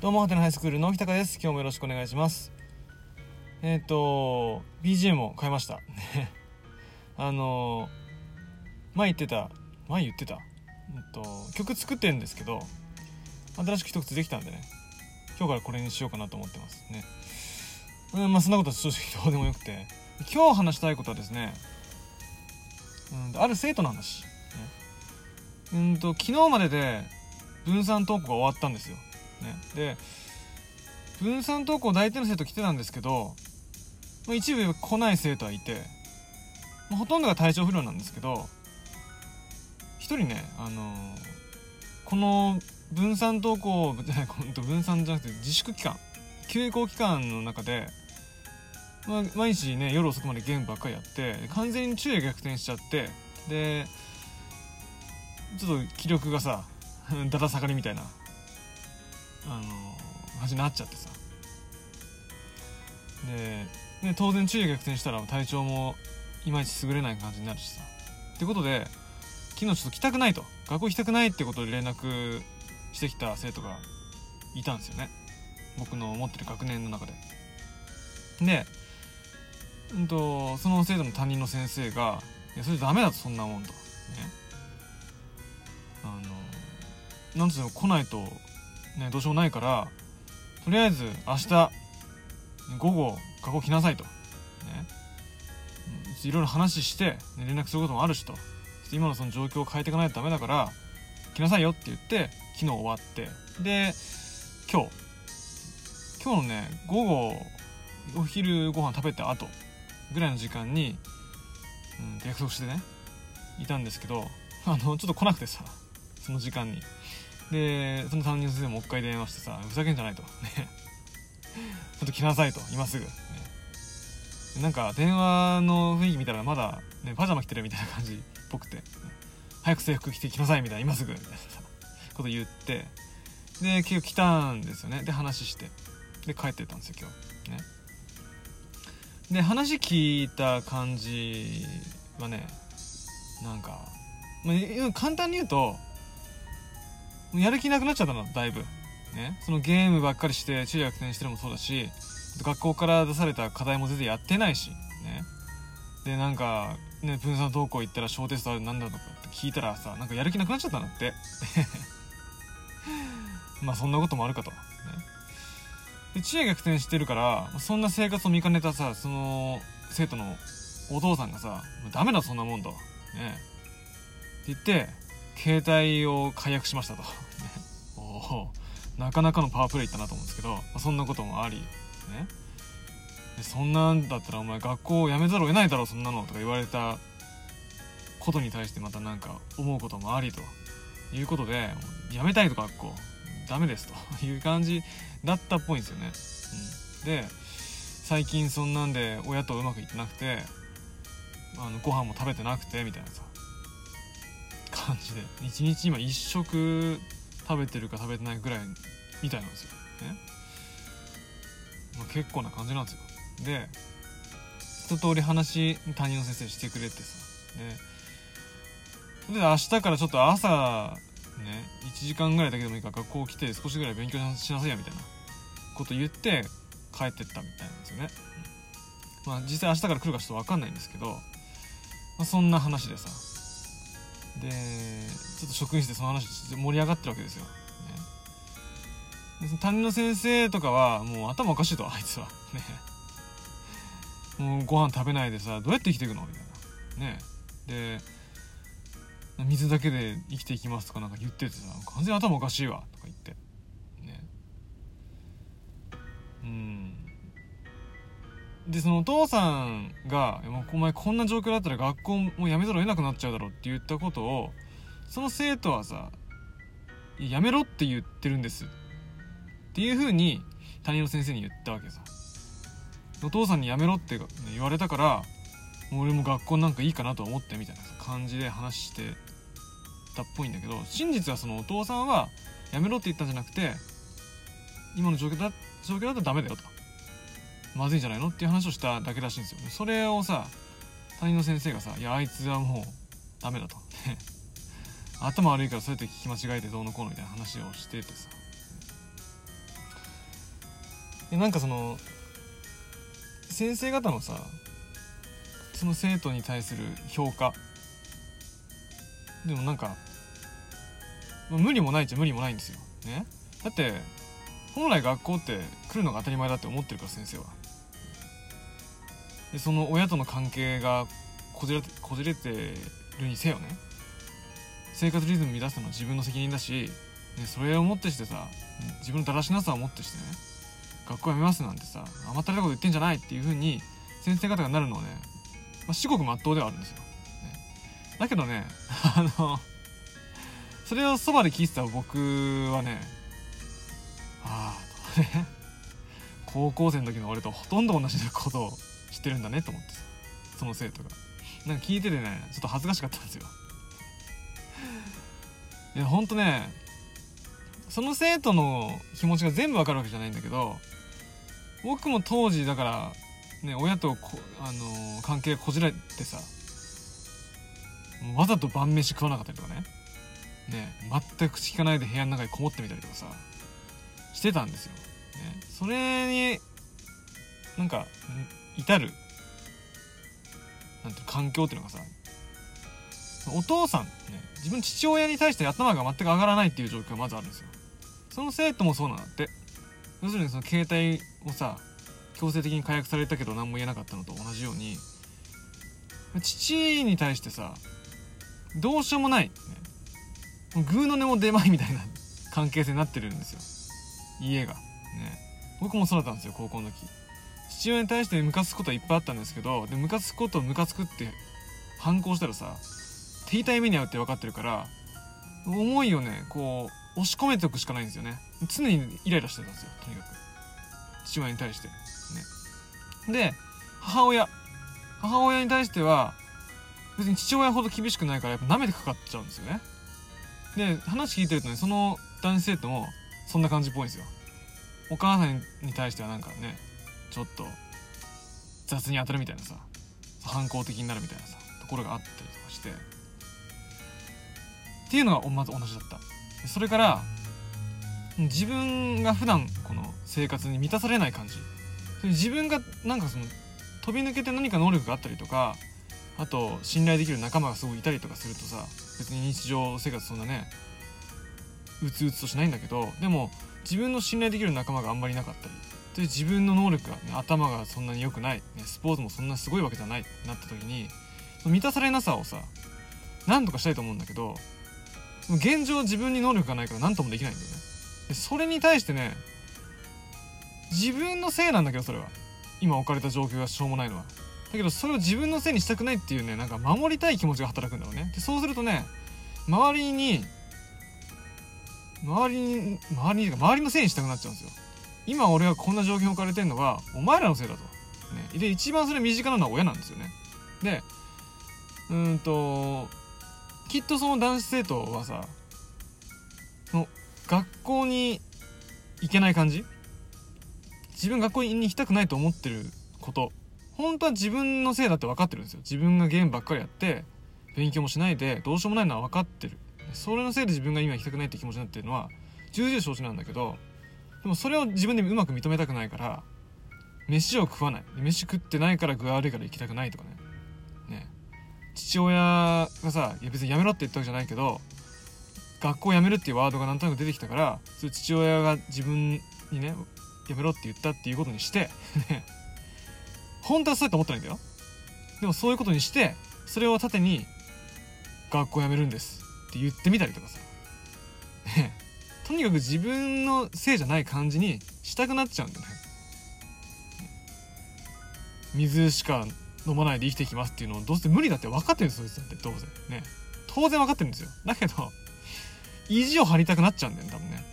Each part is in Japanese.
どうも、ハテナハイスクールの木高です。今日もよろしくお願いします。えっ、と、BGM を変えました。あの、前言ってた、前言ってた、うんと、曲作ってるんですけど、新しく一つできたんでね、今日からこれにしようかなと思ってますね。うん、まあそんなことは正直 どうでもよくて、今日話したいことはですね、うん、ある生徒の話。ね、うんと、昨日までで分散登校が終わったんですよ。ね、で分散登校大体の生徒来てたんですけど一部来ない生徒はいて、ほとんどが体調不良なんですけど一人ね、あのこの分散登校じゃない分散じゃなくて自粛期間休校期間の中で、まあ、毎日ね夜遅くまでゲームばっかりやって完全に昼夜逆転しちゃってでちょっと気力がさ だだ下がりみたいな。あの感じになっちゃってさ。でで当然昼夜逆転したら体調もいまいち優れない感じになるしさ。ってことで昨日ちょっと来たくないと。学校行きたくないってことで連絡してきた生徒がいたんですよね。僕の持ってる学年の中で。で、うんと、その生徒の担任の先生が「いやそれダメだとそんなもん」と。ね。あのなんつうの来ないとね、どうしようもないからとりあえず明日午後学校来なさいと、ね、いろいろ話して、連絡することもあるしと。今のその状況を変えていかないとダメだから来なさいよって言って昨日終わって。で今日。今日のね午後お昼ご飯食べた後ぐらいの時間に、うん、約束してねいたんですけどあのちょっと来なくてさその時間に。でその担任の先生ももう一回電話してさふざけんじゃないと。ね。ちょっと来なさいと。今すぐ、ね、なんか電話の雰囲気見たらまだ、ね、パジャマ着てるみたいな感じっぽくて、ね早く制服着て来なさいみたいな 今すぐみたいなさこと言って。で結局来たんですよね。で話して。で帰ってったんですよ今日。ね。で話聞いた感じはねなんか、まあ、簡単に言うとやる気なくなっちゃったのだいぶ。ね。そのゲームばっかりして昼夜逆転してるのもそうだし学校から出された課題も全然やってないしね。でなんかね分散登校行ったら小テストあるなんだとかって聞いたらさなんかやる気なくなっちゃったんだって。まあそんなこともあるかと、ね、で昼夜逆転してるからそんな生活を見かねたさその生徒のお父さんがさ「ダメだそんなもんと」ね。って言って携帯を解約しましたと。おなかなかのパワープレイいったなと思うんですけど、まあ、そんなこともありね。でそんなんだったらお前学校を辞めざるを得ないだろそんなのとか言われたことに対してまたなんか思うこともありということで辞めたいと学校ダメですと。いう感じだったっぽいんですよね、うん、で最近そんなんで親とうまくいってなくてあのご飯も食べてなくてみたいなさ。感じで一日今一食食べてるか食べてないぐらいみたいなんですよ、ね。まあ、結構な感じなんですよ。で一通り話担任の先生してくれてさ。でで明日からちょっと朝ね1時間ぐらいだけでもいいから学校来て少しぐらい勉強しなさいやみたいなこと言って帰ってったみたいなんですよね、うん、まあ実際明日から来るかちょっと分かんないんですけど、まあ、そんな話でさ。でちょっと職員室でその話盛り上がってるわけですよ、ね、で担任の先生とかはもう頭おかしいとあいつは。ね。もうご飯食べないでさどうやって生きていくの？みたいな。ね。で水だけで生きていきますとかなんか言っててさ完全に頭おかしいわとか言って。ね。うん。でそのお父さんが「お前こんな状況だったら学校もうやめざるを得なくなっちゃうだろ」って言ったことをその生徒はさ「やめろって言ってるんです」っていうふうに担任の先生に言ったわけさ。お父さんにやめろって言われたからもう俺も学校なんかいいかなと思ってみたいな感じで話してたっぽいんだけど真実はそのお父さんはやめろって言ったんじゃなくて今の状況だ状況だとダメだよと。まずいんじゃないの？っていう話をしただけらしいんですよそれをさ担任の先生がさ「いやあいつはもうダメだ」と。頭悪いからそうやって聞き間違えてどうのこうのみたいな話をしててさ。でなんかその先生方のさその生徒に対する評価。でもなんか、まあ無理もないっちゃ無理もないんですよ。ね。だって本来学校って来るのが当たり前だって思ってるから先生は。でその親との関係がこじれてこじれてるにせよね。生活リズム乱すのは自分の責任だし、ね、それをもってしてさ自分のだらしなさをもってしてね学校辞めますなんてさ甘ったれたこと言ってんじゃないっていう風に先生方がなるのはね、まあ、至極真っ当ではあるんですよ、ね、だけどね あのそれをそばで聞いてた僕はねああね高校生の時の俺とほとんど同じことを知ってるんだねと思ってその生徒が。なんか聞いててねちょっと恥ずかしかったんですよ。いやほんとねその生徒の気持ちが全部わかるわけじゃないんだけど僕も当時だからね親とこ、あのー関係がこじられてさわざと晩飯食わなかったりとかねね全く口聞かないで部屋の中にこもってみたりとかさしてたんですよ、ね、それになんか至るなんて環境っていうのがさお父さんね自分父親に対して頭が全く上がらないっていう状況がまずあるんですよ。その生徒もそうなんだって。要するにその携帯をさ強制的に解約されたけど何も言えなかったのと同じように父に対してさどうしようもない、ね、もうグーの音も出まいみたいな関係性になってるんですよ。家が。ね。僕もそうだったんですよ高校の時。父親に対してムカつくことはいっぱいあったんですけどでムカつくことをムカつくって反抗したらさ手痛い目に遭うって分かってるから思いをねこう押し込めておくしかないんですよね。常にイライラしてたんですよとにかく。父親に対して。ね。で母親。母親に対しては別に父親ほど厳しくないからやっぱ舐めてかかっちゃうんですよね。で話聞いてるとねその男子生徒もそんな感じっぽいんですよ。お母さんに対してはなんかねちょっと雑に当たるみたいなさ反抗的になるみたいなさところがあったりとかして。っていうのがまず同じだった。それから自分が普段この生活に満たされない感じ。それ自分がなんかその飛び抜けて何か能力があったりとかあと信頼できる仲間がすごいいたりとかするとさ別に日常生活そんなねうつうつとしないんだけどでも自分の信頼できる仲間があんまりいなかったり。で自分の能力が、ね、頭がそんなに良くない、ね、スポーツもそんなすごいわけじゃないってなった時にその満たされなさをさ何とかしたいと思うんだけど現状自分に能力がないから何ともできないんだよね。でそれに対してね自分のせいなんだけどそれは。今置かれた状況がしょうもないのは。だけどそれを自分のせいにしたくないっていうねなんか守りたい気持ちが働くんだろうね。でそうするとね周りに周りに周りに周りのせいにしたくなっちゃうんですよ。今俺がこんな状況に置かれてんのはお前らのせいだと、ね、で一番それ身近なのは親なんですよね。でうんときっとその男子生徒はさの学校に行けない感じ？自分学校に行きたくないと思ってること。本当は自分のせいだって分かってるんですよ。自分がゲームばっかりやって勉強もしないでどうしようもないのは分かってる。それのせいで自分が今行きたくないって気持ちになってるのは重々承知なんだけどでもそれを自分でうまく認めたくないから飯を食わない。飯食ってないから具合悪いから行きたくないとかね。ね。父親がさいや別にやめろって言ったわけじゃないけど学校辞めるっていうワードがなんとなく出てきたからそれ父親が自分にねやめろって言ったっていうことにしてね。本当はそうやって思ってないんだよ。でもそういうことにしてそれを盾に学校辞めるんですって言ってみたりとかさ。ね。とにかく自分のせいじゃない感じにしたくなっちゃうんだよね。水しか飲まないで生きていきますっていうのをどうせ無理だって分かってるんですよそいつだって当然。ね。当然分かってるんですよ。だけど意地を張りたくなっちゃうんだよね多分ね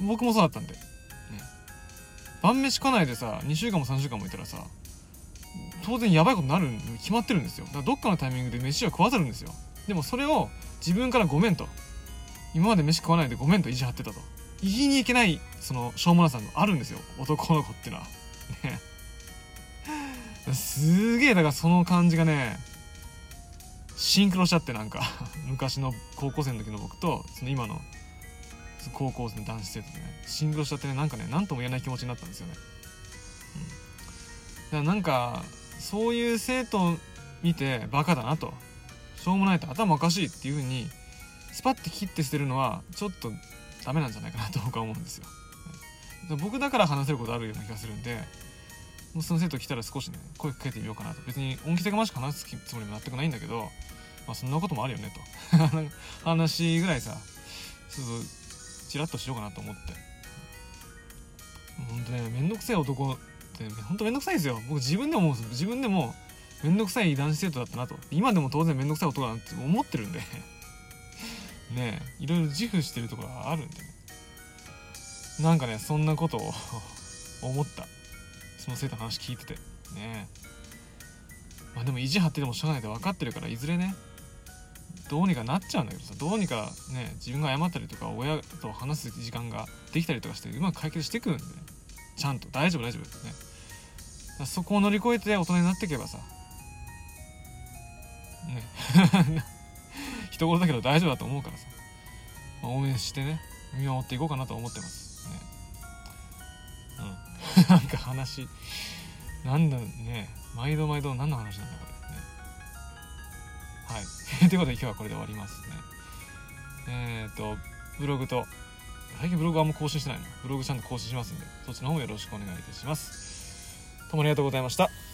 僕もそうだったんで、ね、晩飯食わないでさ2週間も3週間もいたらさ当然やばいことになるに決まってるんですよ。だからどっかのタイミングで飯は食わざるんですよ。でもそれを自分からごめんと。今まで飯食わないでごめんと意地張ってたと。言いに行けないそのしょうもなさがあるんですよ。男の子っていうのは。ね。すげえだからその感じがねシンクロしちゃってなんか。昔の高校生の時の僕とその今の高校生の男子生徒でね振動しちゃってねなんかね何とも言えない気持ちになったんですよね、うん、だからなんかそういう生徒見てバカだなと。しょうもないと頭おかしいっていう風にスパッて切って捨てるのはちょっとダメなんじゃないかなと僕は思うんですよ。僕だから話せることあるような気がするんでもうその生徒来たら少しね声かけてみようかなと。別に恩着せがましく話すつもりも全くないんだけど、まあ、そんなこともあるよねと。話ぐらいさちょっとチラッとしようかなと思って。ほんとねめんどくさい男ってほんとめんどくさいですよ。僕自分でも自分でもめんどくさい男子生徒だったなと。今でも当然めんどくさい男だなって思ってるんで。ねいろいろ自負してるところがあるんでね。なんかねそんなことを 思った。その生徒の話聞いてて。ね。まあでも意地張ってでもしょうがないって分かってるからいずれねどうにかなっちゃうんだけどさどうにかね自分が謝ったりとか親と話す時間ができたりとかしてうまく解決してくるんで、ね、ちゃんと。大丈夫大丈夫。ですねそこを乗り越えて大人になっていけばさ。ね。人事だけど大丈夫だと思うからさ、まあ、応援してね見守っていこうかなと思ってます。ね。うん。なんか話なんだね毎度毎度何の話なんだこれ。ね。はい。ということで今日はこれで終わりますね。えっ、とブログと最近ブログあんま更新してないの。ブログちゃんと更新しますんでそっちの方もよろしくお願いいたします。どうもありがとうございました。